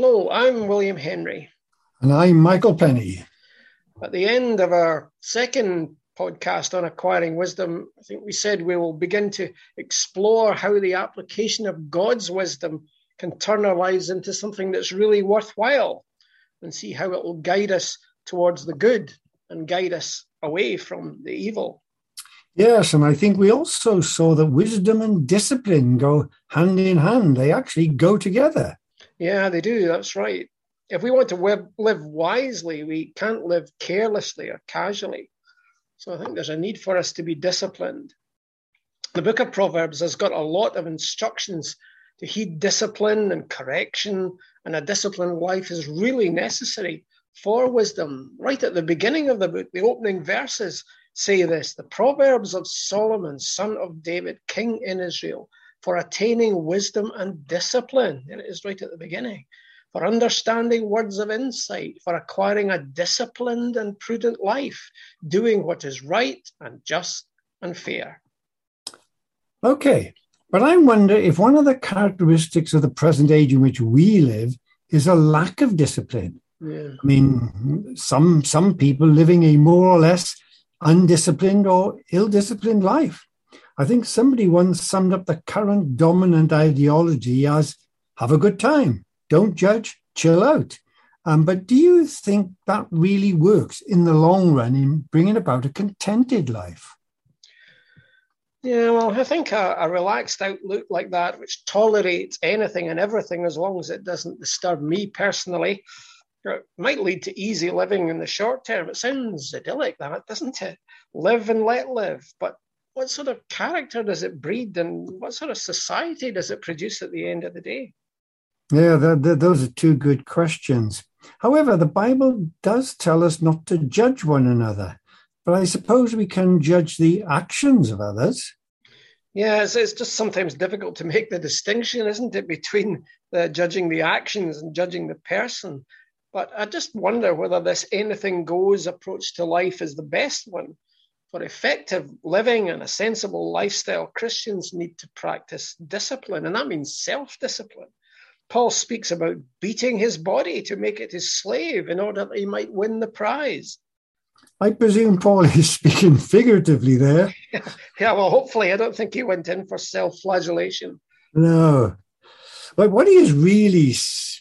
Hello, I'm William Henry. And I'm Michael Penny. At the end of our second podcast on acquiring wisdom, I think we said we will begin to explore how the application of God's wisdom can turn our lives into something that's really worthwhile and see how it will guide us towards the good and guide us away from the evil. Yes, and I think we also saw that wisdom and discipline go hand in hand. They actually go together. Yeah, they do. That's right. If we want to live, live wisely, we can't live carelessly or casually. So I think there's a need for us to be disciplined. The book of Proverbs has got a lot of instructions to heed discipline and correction, and a disciplined life is really necessary for wisdom. Right at the beginning of the book, the opening verses say this the Proverbs of Solomon, son of David, king in Israel, for attaining wisdom and discipline. And it is right at the beginning. For understanding words of insight, for acquiring a disciplined and prudent life, doing what is right and just and fair. Okay, but I wonder if one of the characteristics of the present age in which we live is a lack of discipline. Yeah. I mean, some some people living a more or less undisciplined or ill-disciplined life. I think somebody once summed up the current dominant ideology as have a good time, don't judge, chill out. Um, but do you think that really works in the long run in bringing about a contented life? Yeah, well, I think a, a, relaxed outlook like that, which tolerates anything and everything as long as it doesn't disturb me personally, might lead to easy living in the short term. It sounds idyllic, that doesn't it? Live and let live. But what sort of character does it breed, and what sort of society does it produce at the end of the day? Yeah, those are two good questions. However, the Bible does tell us not to judge one another, but I suppose we can judge the actions of others. Yeah, it's, it's just sometimes difficult to make the distinction, isn't it, between the judging the actions and judging the person. But I just wonder whether this anything goes approach to life is the best one. For effective living and a sensible lifestyle, Christians need to practice discipline, and that means self discipline. Paul speaks about beating his body to make it his slave in order that he might win the prize. I presume Paul is speaking figuratively there. yeah, well, hopefully, I don't think he went in for self flagellation. No. But what he is really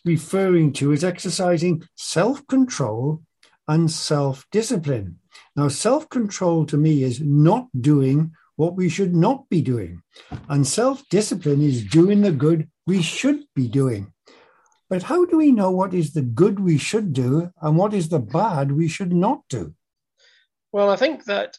referring to is exercising self control and self discipline. Now, self control to me is not doing what we should not be doing, and self discipline is doing the good we should be doing. But how do we know what is the good we should do and what is the bad we should not do? Well, I think that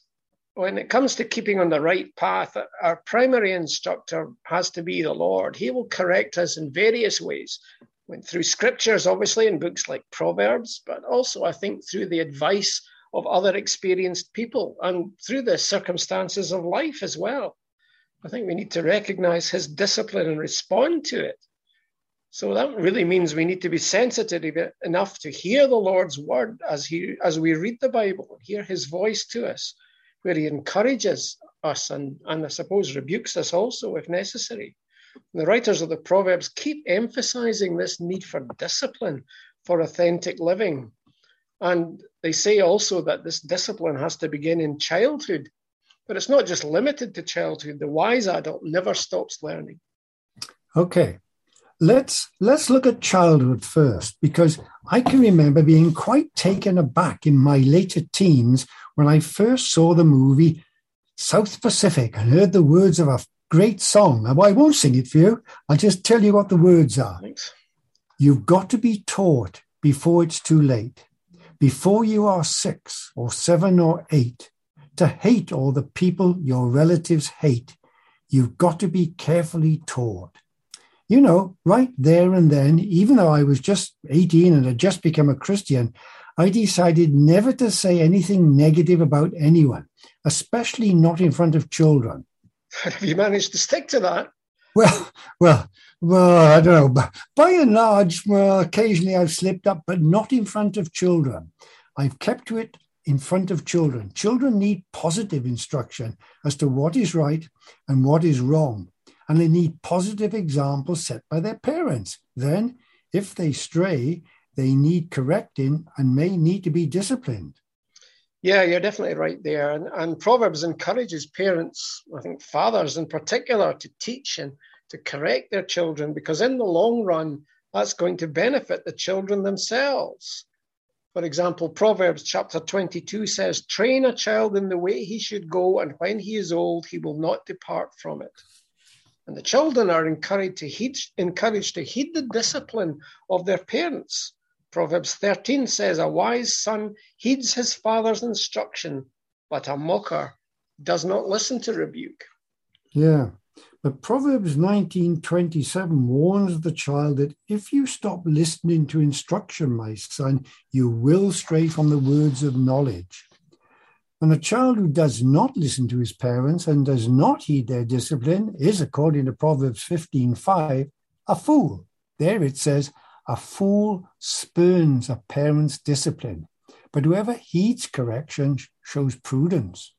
when it comes to keeping on the right path, our primary instructor has to be the Lord. He will correct us in various ways. Went through scriptures, obviously, in books like Proverbs, but also I think through the advice of other experienced people and through the circumstances of life as well. I think we need to recognize his discipline and respond to it. So that really means we need to be sensitive enough to hear the Lord's word as he as we read the Bible, hear his voice to us, where he encourages us and, and I suppose rebukes us also if necessary. The writers of the Proverbs keep emphasizing this need for discipline for authentic living. And they say also that this discipline has to begin in childhood but it's not just limited to childhood. The wise adult never stops learning. Okay. Let's let's look at childhood first because I can remember being quite taken aback in my later teens when I first saw the movie South Pacific and heard the words of a great song. Now, I won't sing it for you. I'll just tell you what the words are. Thanks. You've got to be taught before it's too late. Before you are six or seven or eight, to hate all the people your relatives hate, you've got to be carefully taught. You know, right there and then, even though I was just 18 and had just become a Christian, I decided never to say anything negative about anyone, especially not in front of children. Have you managed to stick to that? Well, well, well, I don't know. By and large, well, occasionally I've slipped up, but not in front of children. I've kept to it in front of children. Children need positive instruction as to what is right and what is wrong, and they need positive examples set by their parents. Then, if they stray, they need correcting and may need to be disciplined. Yeah, you're definitely right there. And, and Proverbs encourages parents, I think fathers in particular, to teach and to correct their children because in the long run, that's going to benefit the children themselves. For example, Proverbs chapter 22 says, Train a child in the way he should go, and when he is old, he will not depart from it. And the children are encouraged to heed, encouraged to heed the discipline of their parents. Proverbs 13 says, A wise son heeds his father's instruction, but a mocker does not listen to rebuke. Yeah. But Proverbs 19:27 warns the child that if you stop listening to instruction, my son, you will stray from the words of knowledge. And a child who does not listen to his parents and does not heed their discipline is, according to Proverbs 15:5, a fool. There it says, a fool spurns a parent's discipline, but whoever heeds correction shows prudence.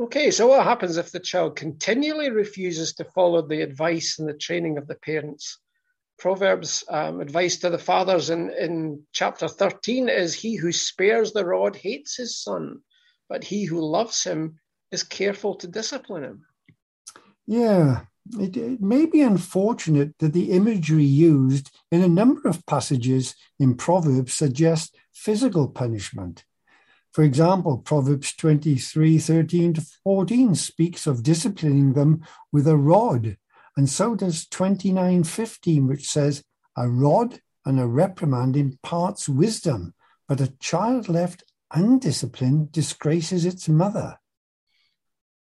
Okay, so what happens if the child continually refuses to follow the advice and the training of the parents? Proverbs um, advice to the fathers in, in chapter 13 is He who spares the rod hates his son, but he who loves him is careful to discipline him. Yeah, it, it, may be unfortunate that the imagery used in a number of passages in Proverbs suggests physical punishment. For example, Proverbs 23 13 to 14 speaks of disciplining them with a rod, and so does 29 15, which says, A rod and a reprimand imparts wisdom, but a child left undisciplined disgraces its mother.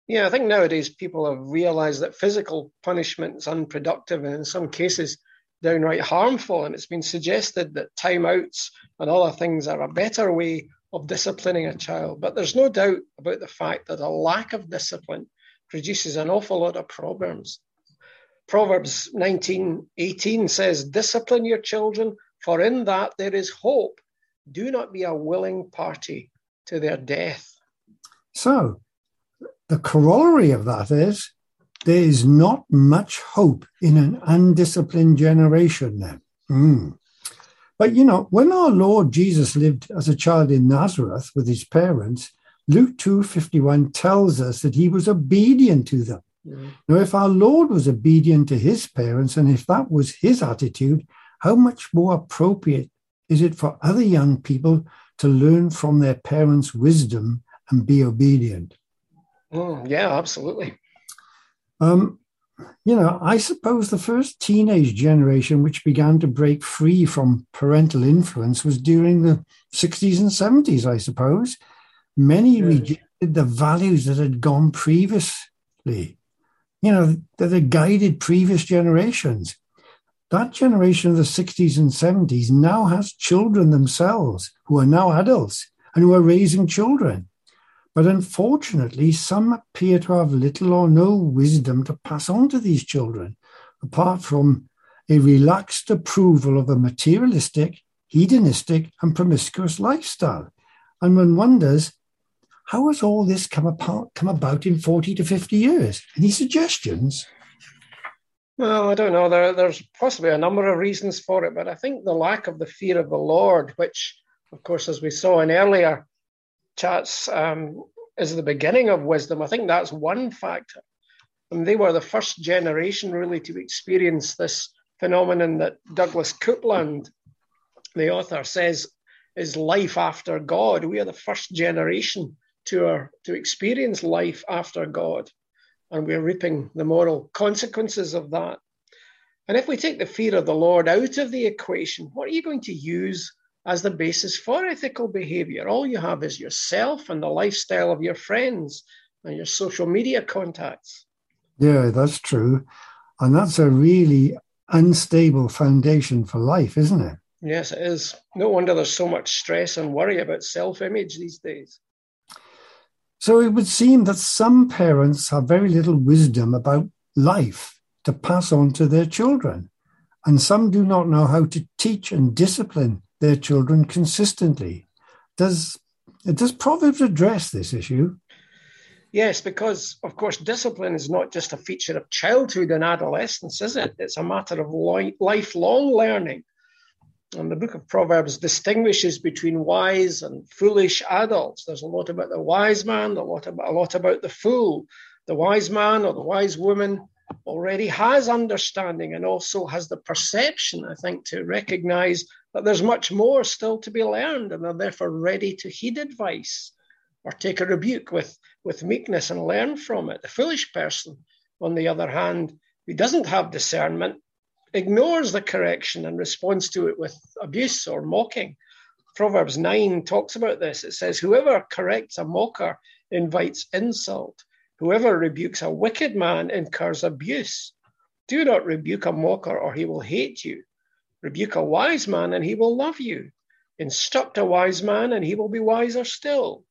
Yeah, I think nowadays people have realized that physical punishment is unproductive and in some cases downright harmful. And it's been suggested that timeouts and other things are a better way of disciplining a child. But there's no doubt about the fact that a lack of discipline produces an awful lot of problems. Proverbs 19:18 says, "Discipline your children, for in that there is hope. Do not be a willing party to their death." So, the corollary of that is there is not much hope in an undisciplined generation then. Mm. But you know, when our Lord Jesus lived as a child in Nazareth with his parents, Luke 2:51 tells us that he was obedient to them. Mm. Now, if our Lord was obedient to his parents, and if that was his attitude, how much more appropriate is it for other young people to learn from their parents' wisdom and be obedient? Mm, yeah, absolutely. Um, you know, I suppose the first teenage generation which began to break free from parental influence was during the 60s and 70s, I suppose. Many yeah. rejected the values that had gone previously, you know, that had guided previous generations. That generation of the 60s and 70s now has children themselves who are now adults and who are raising children. But unfortunately, some appear to have little or no wisdom to pass on to these children, apart from a relaxed approval of a materialistic, hedonistic, and promiscuous lifestyle. And one wonders, how has all this come, apart, come about in 40 to 50 years? Any suggestions? Well, I don't know. There, there's possibly a number of reasons for it, but I think the lack of the fear of the Lord, which, of course, as we saw in earlier chats um, is the beginning of wisdom. I think that's one factor. And they were the first generation really to experience this phenomenon that Douglas Coupland, the author, says is life after God. We are the first generation to, our, to experience life after God, and we're reaping the moral consequences of that. And if we take the fear of the Lord out of the equation, what are you going to use as the basis for ethical behavior. All you have is yourself and the lifestyle of your friends and your social media contacts. Yeah, that's true. And that's a really unstable foundation for life, isn't it? Yes, it is. No wonder there's so much stress and worry about self image these days. So it would seem that some parents have very little wisdom about life to pass on to their children, and some do not know how to teach and discipline their children consistently. Does does Proverbs address this issue? Yes, because of course, discipline is not just a feature of childhood and adolescence, is it? It's a matter of lifelong learning. And the book of Proverbs distinguishes between wise and foolish adults. There's a lot about the wise man, a lot about, a lot about the fool. The wise man or the wise woman already has understanding and also has the perception, I think, to recognize that there's much more still to be learned and are therefore ready to heed advice or take a rebuke with, with meekness and learn from it. The foolish person, on the other hand, who doesn't have discernment, ignores the correction and responds to it with abuse or mocking. Proverbs 9 talks about this. It says, Whoever corrects a mocker invites insult. Whoever rebukes a wicked man incurs abuse. Do not rebuke a mocker, or he will hate you. Rebuke a wise man, and he will love you. Instruct a wise man, and he will be wiser still.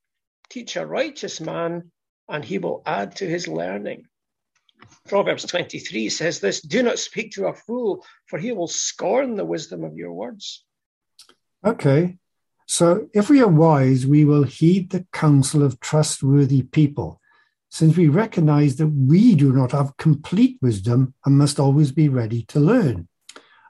Teach a righteous man, and he will add to his learning. Proverbs 23 says this Do not speak to a fool, for he will scorn the wisdom of your words. Okay. So if we are wise, we will heed the counsel of trustworthy people since we recognize that we do not have complete wisdom and must always be ready to learn.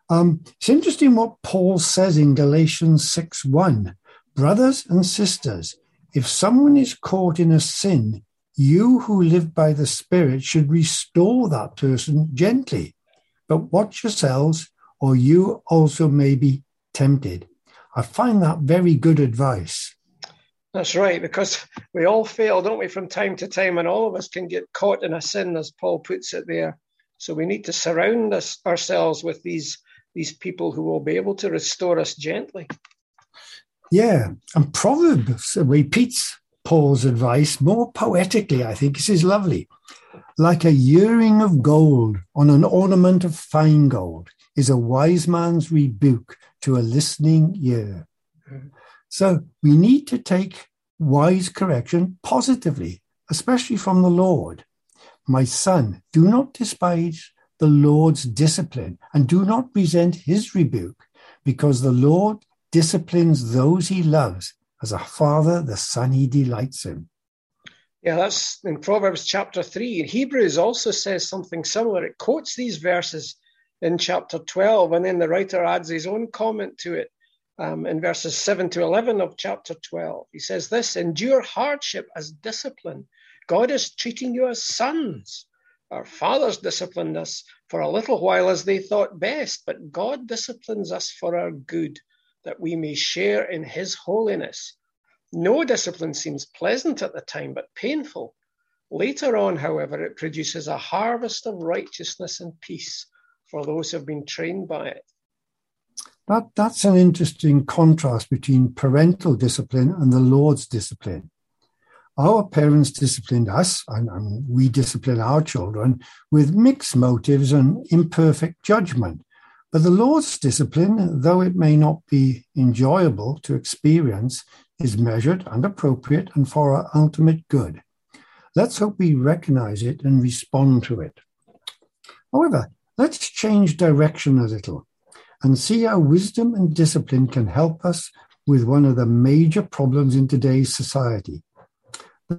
Um, it's interesting what Paul says in Galatians 6 1. Brothers and sisters, if someone is caught in a sin, you who live by the Spirit should restore that person gently. But watch yourselves, or you also may be tempted. I find that very good advice. That's right, because we all fail, don't we, from time to time, and all of us can get caught in a sin, as Paul puts it there. So we need to surround us, ourselves with these these people who will be able to restore us gently. Yeah, and Proverbs repeats Paul's advice more poetically. I think this is lovely. Like a earring of gold on an ornament of fine gold is a wise man's rebuke to a listening ear. So we need to take wise correction positively, especially from the Lord. My son, do not despise the Lord's discipline and do not resent his rebuke, because the Lord disciplines those he loves. As a father, the son he delights in. Yeah, that's in Proverbs chapter 3. Hebrews also says something similar. It quotes these verses in chapter 12, and then the writer adds his own comment to it um, in verses 7 to 11 of chapter 12. He says this Endure hardship as discipline. God is treating you as sons. Our fathers disciplined us for a little while as they thought best, but God disciplines us for our good, that we may share in his holiness. No discipline seems pleasant at the time, but painful. Later on, however, it produces a harvest of righteousness and peace for those who have been trained by it. That, that's an interesting contrast between parental discipline and the Lord's discipline. Our parents disciplined us, and, and we discipline our children with mixed motives and imperfect judgment. But the Lord's discipline, though it may not be enjoyable to experience, is measured and appropriate and for our ultimate good. Let's hope we recognize it and respond to it. However, let's change direction a little and see how wisdom and discipline can help us with one of the major problems in today's society.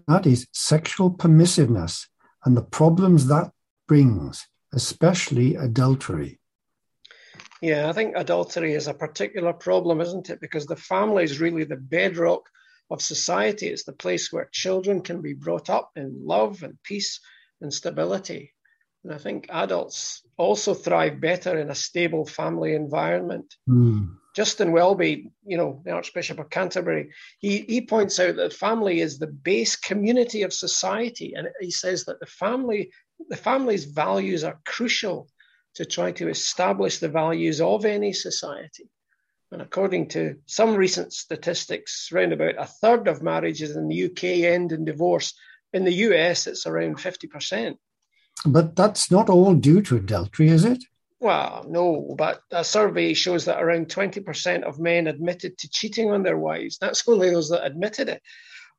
That is sexual permissiveness and the problems that brings, especially adultery. Yeah, I think adultery is a particular problem, isn't it? Because the family is really the bedrock of society. It's the place where children can be brought up in love and peace and stability. And I think adults also thrive better in a stable family environment. Mm. Justin Welby, you know, the Archbishop of Canterbury, he, he points out that family is the base community of society. And he says that the family, the family's values are crucial to try to establish the values of any society. And according to some recent statistics, around about a third of marriages in the UK end in divorce. In the US, it's around 50%. But that's not all due to adultery, is it? Well, no, but a survey shows that around 20% of men admitted to cheating on their wives. That's only those that admitted it.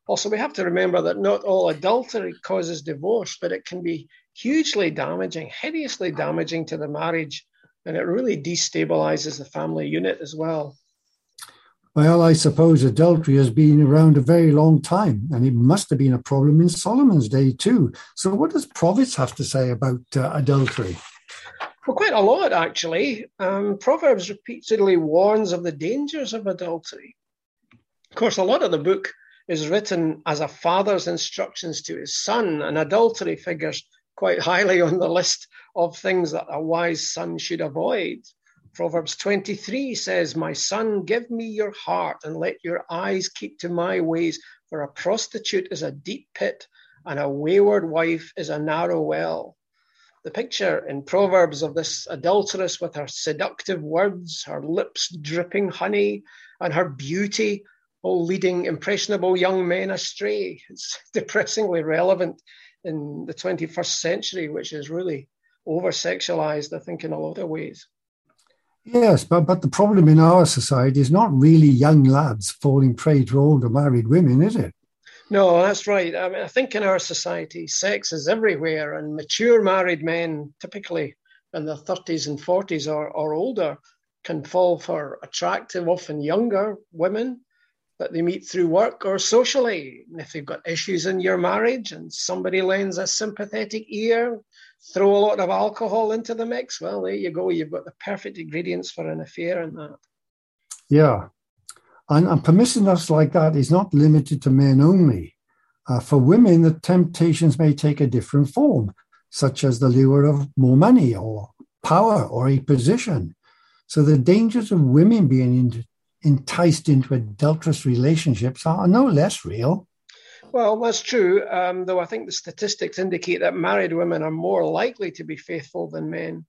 Also, we have to remember that not all adultery causes divorce, but it can be hugely damaging, hideously damaging to the marriage, and it really destabilizes the family unit as well. Well, I suppose adultery has been around a very long time, and it must have been a problem in Solomon's day too. So, what does Proverbs have to say about uh, adultery? Well, quite a lot, actually. Um, Proverbs repeatedly warns of the dangers of adultery. Of course, a lot of the book is written as a father's instructions to his son, and adultery figures quite highly on the list of things that a wise son should avoid. Proverbs 23 says, My son, give me your heart and let your eyes keep to my ways, for a prostitute is a deep pit and a wayward wife is a narrow well. The picture in Proverbs of this adulteress with her seductive words, her lips dripping honey, and her beauty, all leading impressionable young men astray. It's depressingly relevant in the 21st century, which is really over sexualized, I think, in a lot of ways. Yes, but, but the problem in our society is not really young lads falling prey to older married women, is it? No, that's right. I mean, I think in our society, sex is everywhere, and mature married men, typically in their 30s and 40s or, or older, can fall for attractive, often younger women that they meet through work or socially. And If you've got issues in your marriage and somebody lends a sympathetic ear, throw a lot of alcohol into the mix, well, there you go. You've got the perfect ingredients for an affair in that. Yeah. And, and permissiveness like that is not limited to men only. Uh, for women, the temptations may take a different form, such as the lure of more money or power or a position. So the dangers of women being in, enticed into adulterous relationships are no less real. Well, that's true, um, though I think the statistics indicate that married women are more likely to be faithful than men.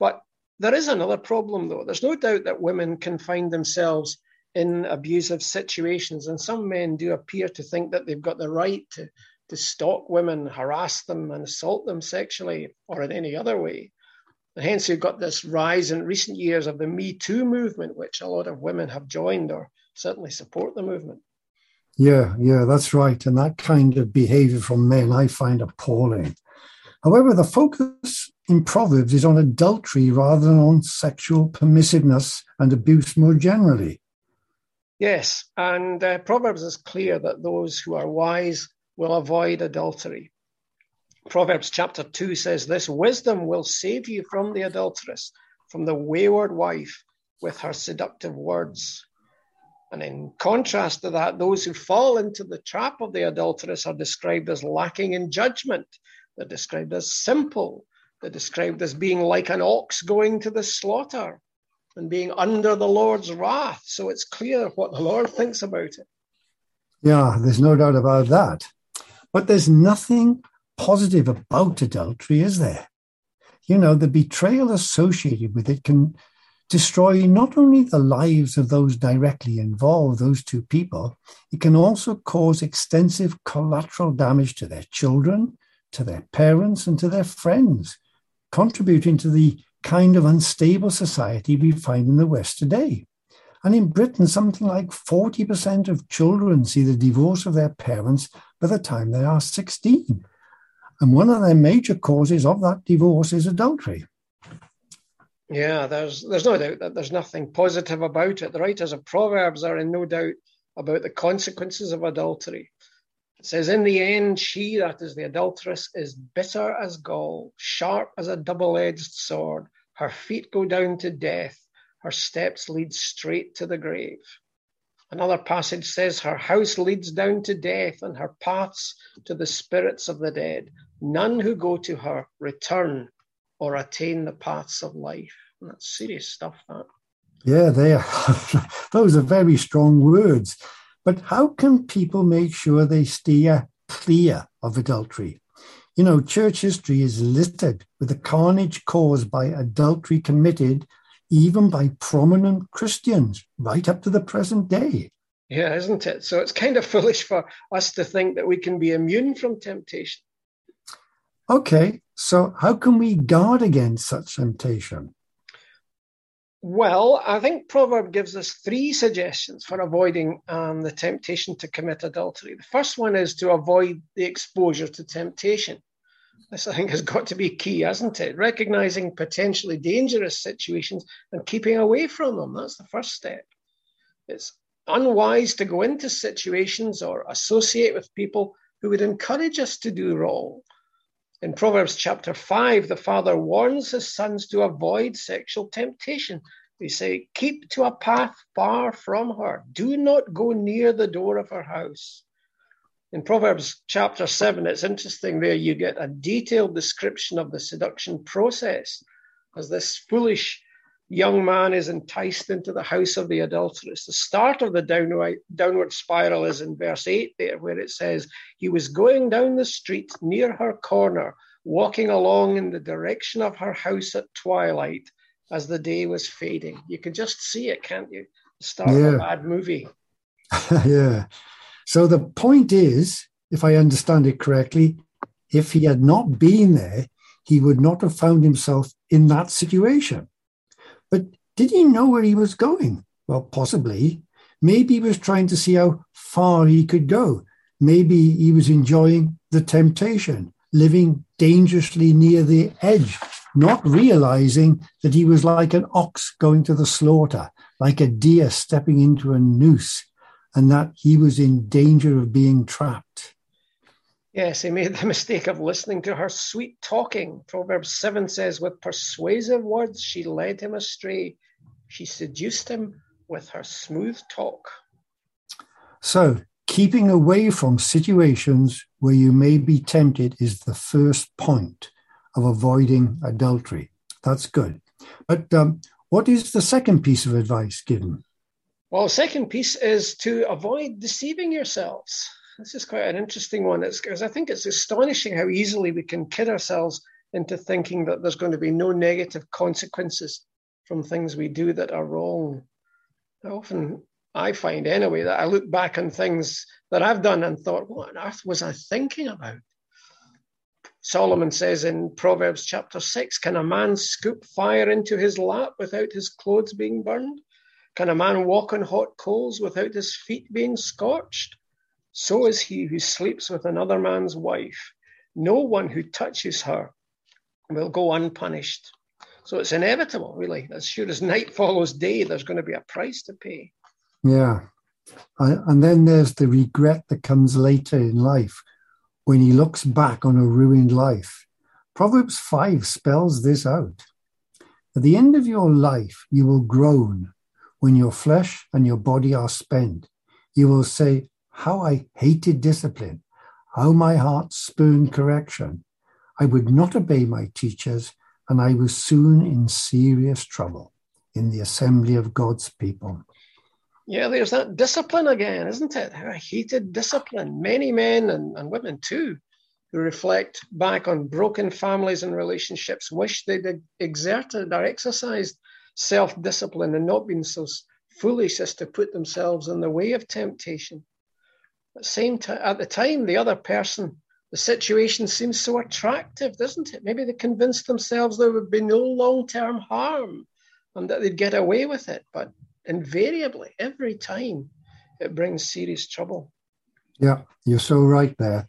But there is another problem, though. There's no doubt that women can find themselves in abusive situations, and some men do appear to think that they've got the right to, to stalk women, harass them, and assault them sexually or in any other way. And hence, you've got this rise in recent years of the Me Too movement, which a lot of women have joined or certainly support the movement. Yeah, yeah, that's right. And that kind of behavior from men I find appalling. However, the focus in Proverbs is on adultery rather than on sexual permissiveness and abuse more generally. Yes, and uh, Proverbs is clear that those who are wise will avoid adultery. Proverbs chapter 2 says this Wisdom will save you from the adulteress, from the wayward wife with her seductive words. And in contrast to that, those who fall into the trap of the adulteress are described as lacking in judgment. They're described as simple. They're described as being like an ox going to the slaughter and being under the Lord's wrath. So it's clear what the Lord thinks about it. Yeah, there's no doubt about that. But there's nothing positive about adultery, is there? You know, the betrayal associated with it can destroy not only the lives of those directly involved, those two people, it can also cause extensive collateral damage to their children, to their parents, and to their friends, contributing to the kind of unstable society we find in the West today. And in Britain, something like 40% of children see the divorce of their parents by the time they are 16. And one of the major causes of that divorce is adultery. Yeah, there's there's no doubt that there's nothing positive about it. The writers of Proverbs are in no doubt about the consequences of adultery. It says, In the end, she, that is the adulteress, is bitter as gall, sharp as a double edged sword. Her feet go down to death, her steps lead straight to the grave. Another passage says, Her house leads down to death, and her paths to the spirits of the dead. None who go to her return or attain the paths of life. And that's serious stuff, that. Yeah, they are. Those are very strong words. But how can people make sure they steer clear of adultery? You know, church history is littered with the carnage caused by adultery committed even by prominent Christians right up to the present day. Yeah, isn't it? So it's kind of foolish for us to think that we can be immune from temptation. Okay, so how can we guard against such temptation? Well, I think Proverb gives us three suggestions for avoiding um, the temptation to commit adultery. The first one is to avoid the exposure to temptation. This, I think, has got to be key, hasn't it? Recognizing potentially dangerous situations and keeping away from them. That's the first step. It's unwise to go into situations or associate with people who would encourage us to do wrong. In Proverbs chapter 5, the father warns his sons to avoid sexual temptation. They say, Keep to a path far from her. Do not go near the door of her house. In Proverbs chapter 7, it's interesting there, you get a detailed description of the seduction process as this foolish young man is enticed into the house of the adulteress. The start of the downward, downward spiral is in verse 8 there, where it says, He was going down the street near her corner, walking along in the direction of her house at twilight as the day was fading. You can just see it, can't you? The start yeah. of a bad movie. yeah. So the point is, if I understand it correctly, if he had not been there, he would not have found himself in that situation. But did he know where he was going? Well, possibly. Maybe he was trying to see how far he could go. Maybe he was enjoying the temptation, living dangerously near the edge, not realizing that he was like an ox going to the slaughter, like a deer stepping into a noose, and that he was in danger of being trapped. Yes, he made the mistake of listening to her sweet talking. Proverbs 7 says, With persuasive words she led him astray. She seduced him with her smooth talk. So, keeping away from situations where you may be tempted is the first point of avoiding adultery. That's good. But um, what is the second piece of advice given? Well, the second piece is to avoid deceiving yourselves. This is quite an interesting one. It's because I think it's astonishing how easily we can kid ourselves into thinking that there's going to be no negative consequences from things we do that are wrong. Often I find anyway that I look back on things that I've done and thought, what on earth was I thinking about? Solomon says in Proverbs chapter 6 Can a man scoop fire into his lap without his clothes being burned? Can a man walk on hot coals without his feet being scorched? So is he who sleeps with another man's wife. No one who touches her will go unpunished. So it's inevitable, really. As sure as night follows day, there's going to be a price to pay. Yeah. And then there's the regret that comes later in life when he looks back on a ruined life. Proverbs 5 spells this out. At the end of your life, you will groan when your flesh and your body are spent, you will say, How I hated discipline, how my heart spurned correction. I would not obey my teachers, and I was soon in serious trouble in the assembly of God's people. Yeah, there's that discipline again, isn't it? I hated discipline. Many men and, and women too, who reflect back on broken families and relationships, wish they'd exerted or exercised self discipline and not being so foolish as to put themselves in the way of temptation. Same at the time, the other person, the situation seems so attractive, doesn't it? Maybe they convinced themselves there would be no long term harm and that they'd get away with it. But invariably, every time, it brings serious trouble. Yeah, you're so right there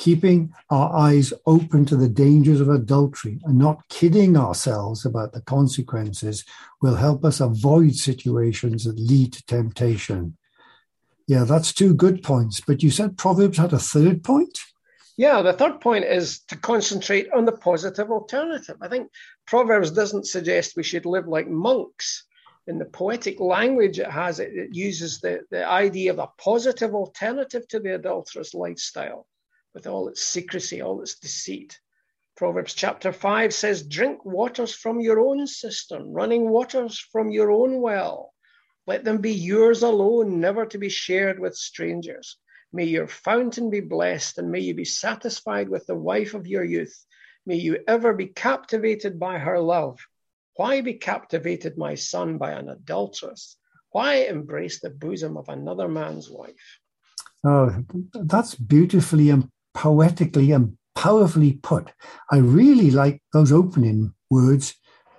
keeping our eyes open to the dangers of adultery and not kidding ourselves about the consequences will help us avoid situations that lead to temptation. Yeah, that's two good points. But you said Proverbs had a third point? Yeah, the third point is to concentrate on the positive alternative. I think Proverbs doesn't suggest we should live like monks. In the poetic language it has, it, it uses the, the idea of a positive alternative to the adulterous lifestyle with all its secrecy, all its deceit. Proverbs chapter 5 says, Drink waters from your own cistern, running waters from your own well. Let them be yours alone, never to be shared with strangers. May your fountain be blessed, and may you be satisfied with the wife of your youth. May you ever be captivated by her love. Why be captivated, my son, by an adulteress? Why embrace the bosom of another man's wife? Oh, that's beautifully and poetically and powerfully put. I really like those opening words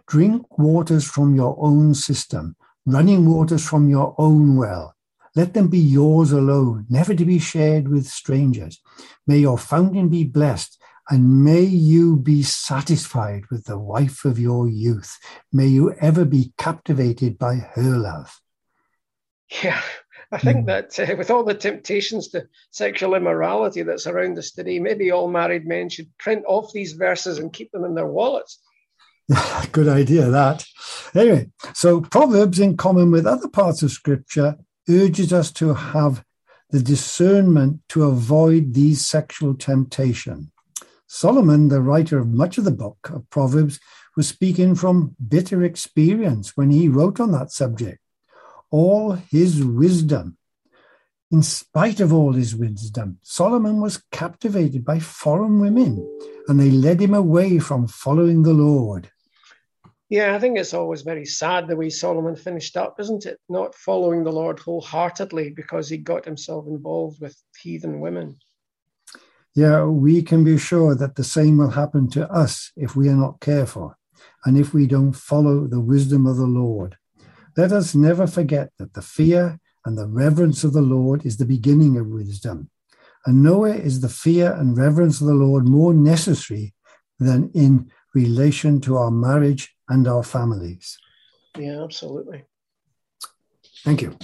drink waters from your own system, running waters from your own well. Let them be yours alone, never to be shared with strangers. May your fountain be blessed, and may you be satisfied with the wife of your youth. May you ever be captivated by her love. Yeah, I think mm. that uh, with all the temptations to sexual immorality that's around us today, maybe all married men should print off these verses and keep them in their wallets. Good idea, that. Anyway, so Proverbs, in common with other parts of Scripture, urges us to have the discernment to avoid these sexual temptation. Solomon, the writer of much of the book of Proverbs, was speaking from bitter experience when he wrote on that subject. All his wisdom, in spite of all his wisdom, Solomon was captivated by foreign women and they led him away from following the Lord. Yeah, I think it's always very sad the way Solomon finished up, isn't it? Not following the Lord wholeheartedly because he got himself involved with heathen women. Yeah, we can be sure that the same will happen to us if we are not careful and if we don't follow the wisdom of the Lord. Let us never forget that the fear and the reverence of the Lord is the beginning of wisdom. And nowhere is the fear and reverence of the Lord more necessary than in relation to our marriage and our families. Yeah, absolutely. Thank you.